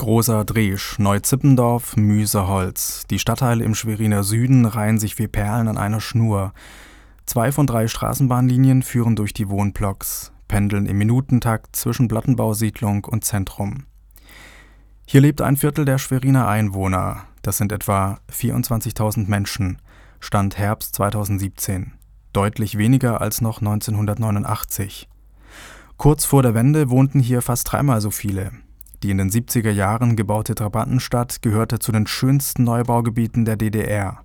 Großer Dresch, Neuzippendorf, Müseholz. Die Stadtteile im Schweriner Süden reihen sich wie Perlen an einer Schnur. Zwei von drei Straßenbahnlinien führen durch die Wohnblocks, pendeln im Minutentakt zwischen Plattenbausiedlung und Zentrum. Hier lebt ein Viertel der Schweriner Einwohner. Das sind etwa 24.000 Menschen. Stand Herbst 2017. Deutlich weniger als noch 1989. Kurz vor der Wende wohnten hier fast dreimal so viele. Die in den 70er Jahren gebaute Trabantenstadt gehörte zu den schönsten Neubaugebieten der DDR.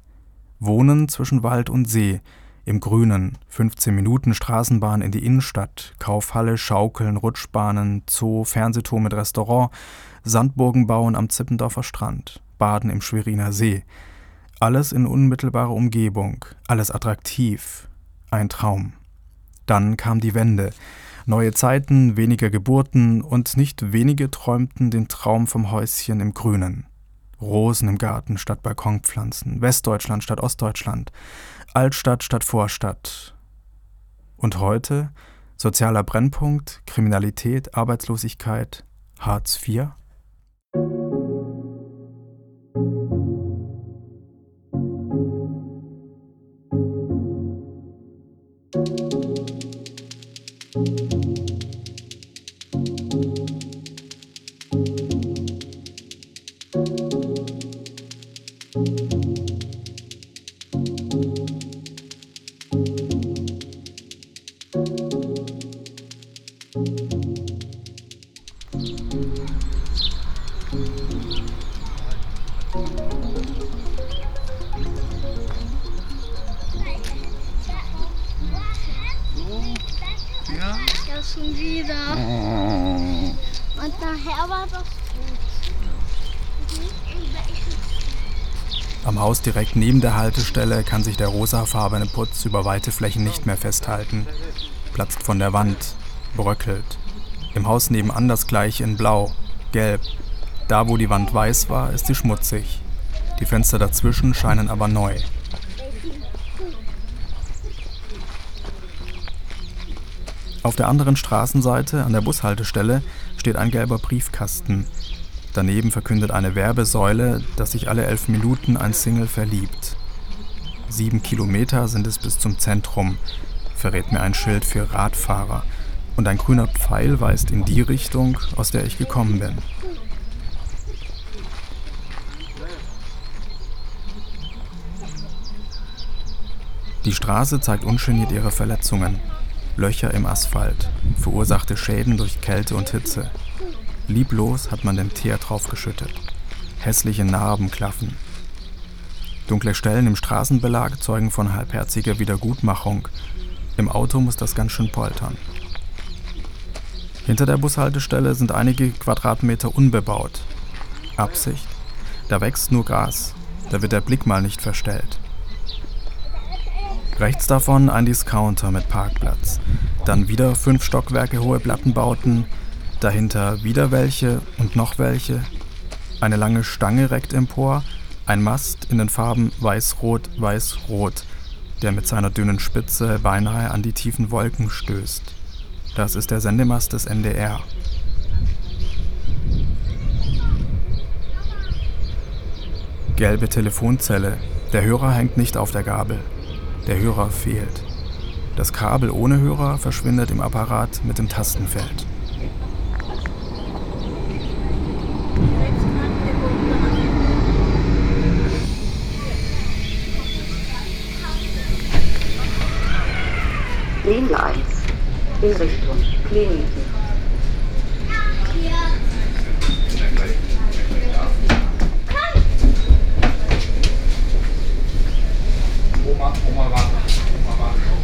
Wohnen zwischen Wald und See, im Grünen, 15 Minuten Straßenbahn in die Innenstadt, Kaufhalle, Schaukeln, Rutschbahnen, Zoo, Fernsehturm mit Restaurant, Sandburgen bauen am Zippendorfer Strand, Baden im Schweriner See. Alles in unmittelbarer Umgebung, alles attraktiv, ein Traum. Dann kam die Wende. Neue Zeiten, weniger Geburten und nicht wenige träumten den Traum vom Häuschen im Grünen. Rosen im Garten statt Balkonpflanzen, Westdeutschland statt Ostdeutschland, Altstadt statt Vorstadt. Und heute sozialer Brennpunkt, Kriminalität, Arbeitslosigkeit, Hartz IV? Haus direkt neben der Haltestelle kann sich der rosafarbene Putz über weite Flächen nicht mehr festhalten. Platzt von der Wand, bröckelt. Im Haus nebenan das gleiche in Blau, Gelb. Da, wo die Wand weiß war, ist sie schmutzig. Die Fenster dazwischen scheinen aber neu. Auf der anderen Straßenseite, an der Bushaltestelle, steht ein gelber Briefkasten. Daneben verkündet eine Werbesäule, dass sich alle elf Minuten ein Single verliebt. Sieben Kilometer sind es bis zum Zentrum, verrät mir ein Schild für Radfahrer. Und ein grüner Pfeil weist in die Richtung, aus der ich gekommen bin. Die Straße zeigt ungeniert ihre Verletzungen. Löcher im Asphalt, verursachte Schäden durch Kälte und Hitze. Lieblos hat man den Teer draufgeschüttet. Hässliche Narben klaffen. Dunkle Stellen im Straßenbelag zeugen von halbherziger Wiedergutmachung. Im Auto muss das ganz schön poltern. Hinter der Bushaltestelle sind einige Quadratmeter unbebaut. Absicht? Da wächst nur Gras. Da wird der Blick mal nicht verstellt. Rechts davon ein Discounter mit Parkplatz. Dann wieder fünf Stockwerke hohe Plattenbauten. Dahinter wieder welche und noch welche. Eine lange Stange reckt empor. Ein Mast in den Farben weiß-rot, weiß-rot, der mit seiner dünnen Spitze beinahe an die tiefen Wolken stößt. Das ist der Sendemast des NDR. Gelbe Telefonzelle. Der Hörer hängt nicht auf der Gabel. Der Hörer fehlt. Das Kabel ohne Hörer verschwindet im Apparat mit dem Tastenfeld. In Richtung Kliniken. Oma, Oma wartet. Oma wartet.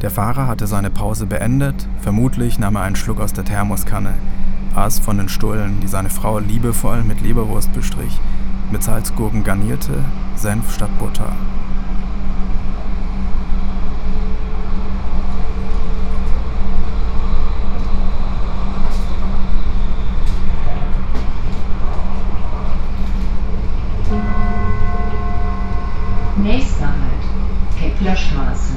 Der Fahrer hatte seine Pause beendet, vermutlich nahm er einen Schluck aus der Thermoskanne, aß von den Stullen, die seine Frau liebevoll mit Leberwurst bestrich, mit Salzgurken garnierte, Senf statt Butter. Nächster Halt. Keplerstraße.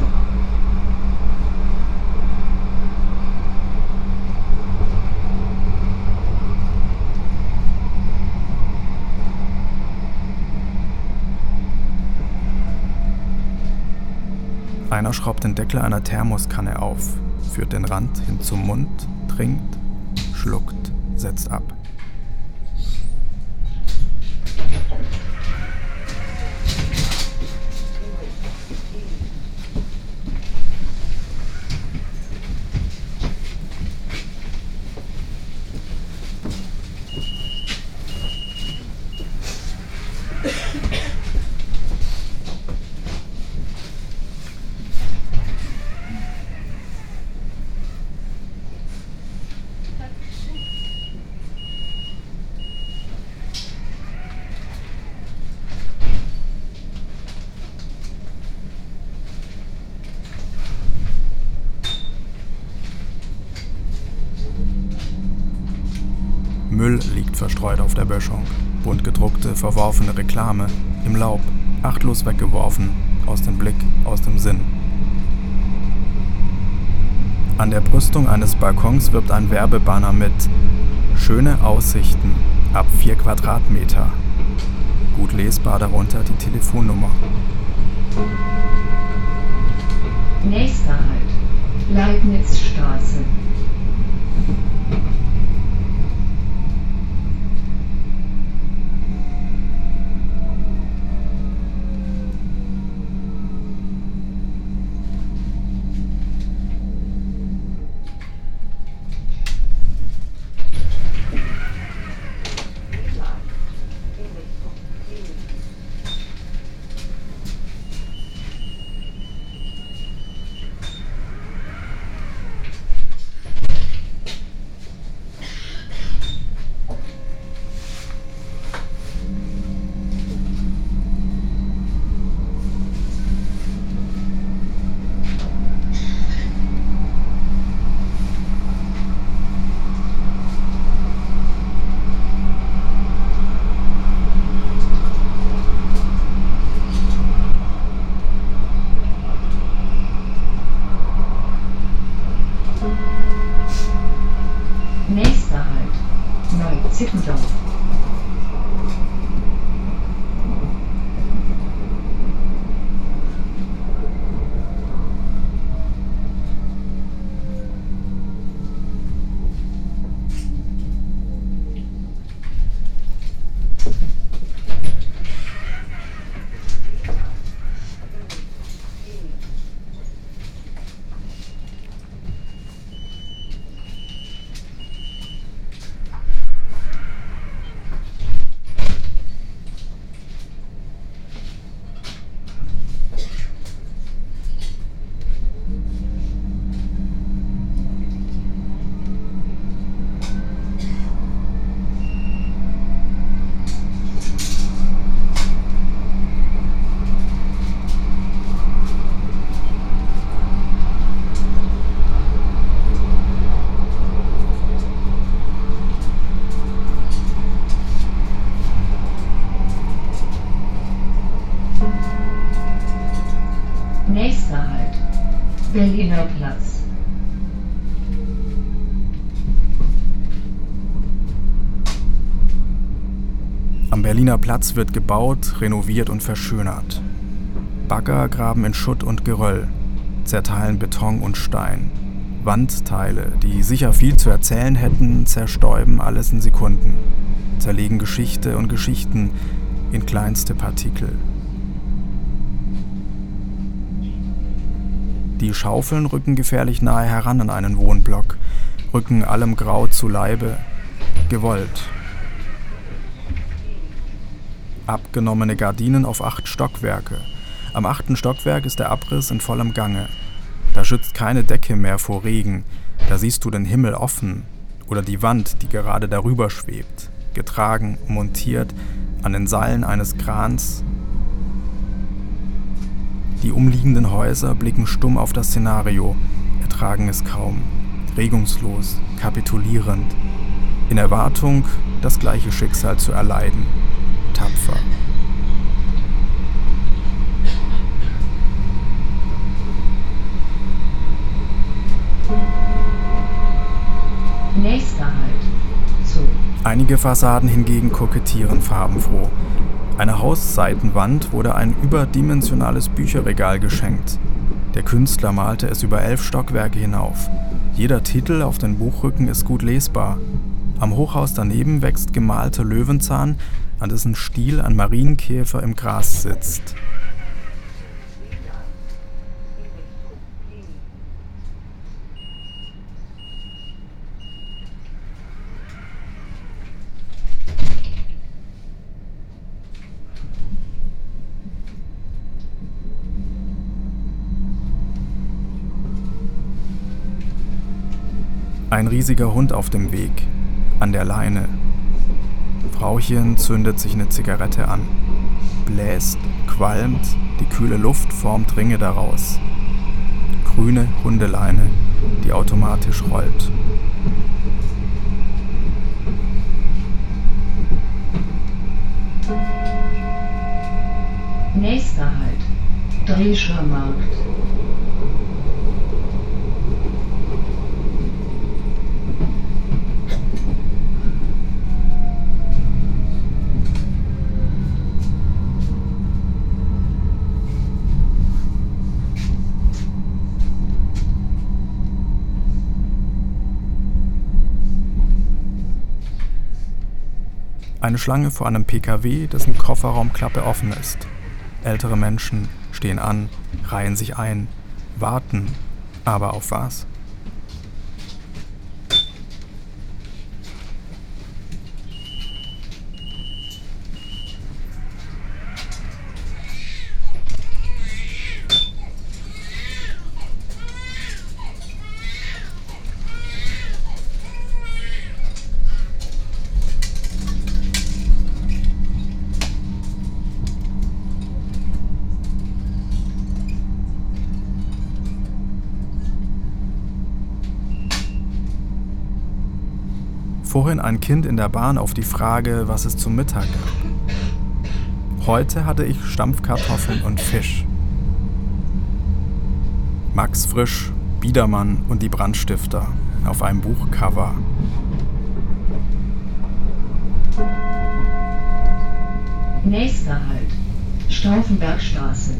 Einer schraubt den Deckel einer Thermoskanne auf, führt den Rand hin zum Mund, trinkt, schluckt, setzt ab. Verstreut auf der Böschung. Bunt gedruckte, verworfene Reklame. Im Laub. Achtlos weggeworfen. Aus dem Blick, aus dem Sinn. An der Brüstung eines Balkons wirbt ein Werbebanner mit Schöne Aussichten ab 4 Quadratmeter. Gut lesbar darunter die Telefonnummer. Nächster Halt. Leibnizstraße. Nächster Halt. Berliner Platz. Am Berliner Platz wird gebaut, renoviert und verschönert. Bagger graben in Schutt und Geröll, zerteilen Beton und Stein. Wandteile, die sicher viel zu erzählen hätten, zerstäuben alles in Sekunden, zerlegen Geschichte und Geschichten in kleinste Partikel. Die Schaufeln rücken gefährlich nahe heran an einen Wohnblock, rücken allem Grau zu Leibe, gewollt. Abgenommene Gardinen auf acht Stockwerke. Am achten Stockwerk ist der Abriss in vollem Gange. Da schützt keine Decke mehr vor Regen, da siehst du den Himmel offen oder die Wand, die gerade darüber schwebt, getragen, montiert an den Seilen eines Krans. Die umliegenden Häuser blicken stumm auf das Szenario, ertragen es kaum, regungslos, kapitulierend, in Erwartung, das gleiche Schicksal zu erleiden, tapfer. Nächster Halt. Einige Fassaden hingegen kokettieren farbenfroh. Einer Hausseitenwand wurde ein überdimensionales Bücherregal geschenkt. Der Künstler malte es über elf Stockwerke hinauf. Jeder Titel auf den Buchrücken ist gut lesbar. Am Hochhaus daneben wächst gemalter Löwenzahn, an dessen Stiel ein Marienkäfer im Gras sitzt. Riesiger Hund auf dem Weg, an der Leine. Frauchen zündet sich eine Zigarette an, bläst, qualmt, die kühle Luft formt Ringe daraus. Grüne Hundeleine, die automatisch rollt. Nächster Halt. Drescher Eine Schlange vor einem PKW, dessen Kofferraumklappe offen ist. Ältere Menschen stehen an, reihen sich ein, warten. Aber auf was? Vorhin ein Kind in der Bahn auf die Frage, was es zum Mittag gab. Heute hatte ich Stampfkartoffeln und Fisch. Max Frisch, Biedermann und die Brandstifter auf einem Buchcover. Nächster Halt. Stauffenbergstraße.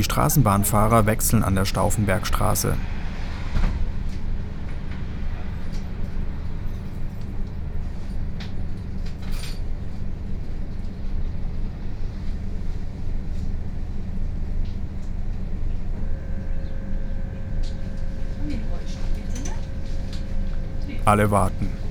Die Straßenbahnfahrer wechseln an der Stauffenbergstraße. Alle warten.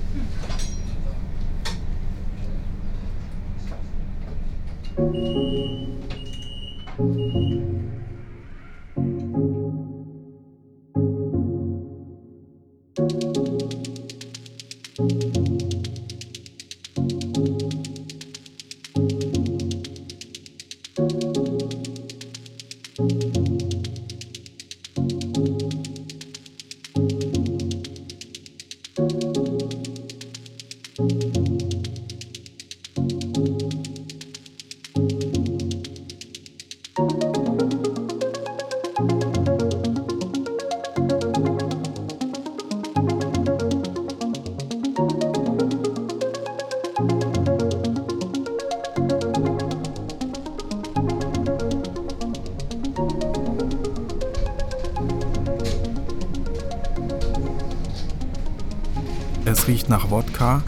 Es riecht nach Wodka,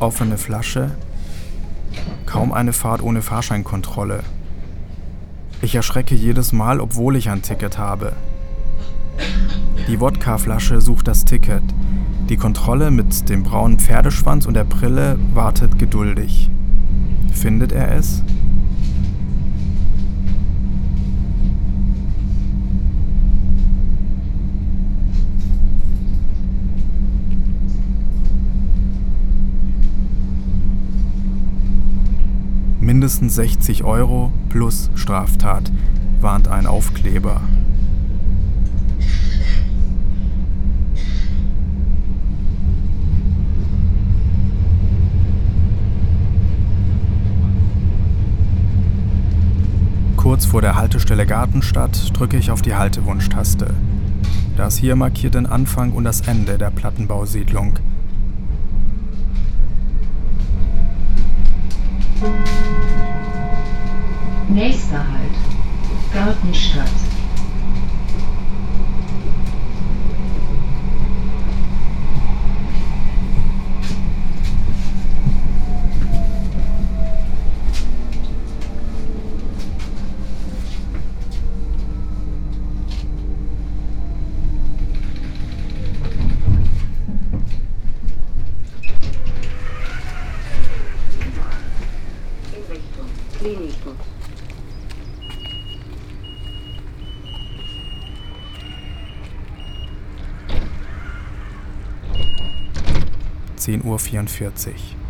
offene Flasche, kaum eine Fahrt ohne Fahrscheinkontrolle. Ich erschrecke jedes Mal, obwohl ich ein Ticket habe. Die Wodkaflasche sucht das Ticket. Die Kontrolle mit dem braunen Pferdeschwanz und der Brille wartet geduldig. Findet er es? Mindestens 60 Euro plus Straftat, warnt ein Aufkleber. Kurz vor der Haltestelle Gartenstadt drücke ich auf die Haltewunschtaste. Das hier markiert den Anfang und das Ende der Plattenbausiedlung. Nächster Halt. Gartenstadt. Kliniken. 10.44 Uhr.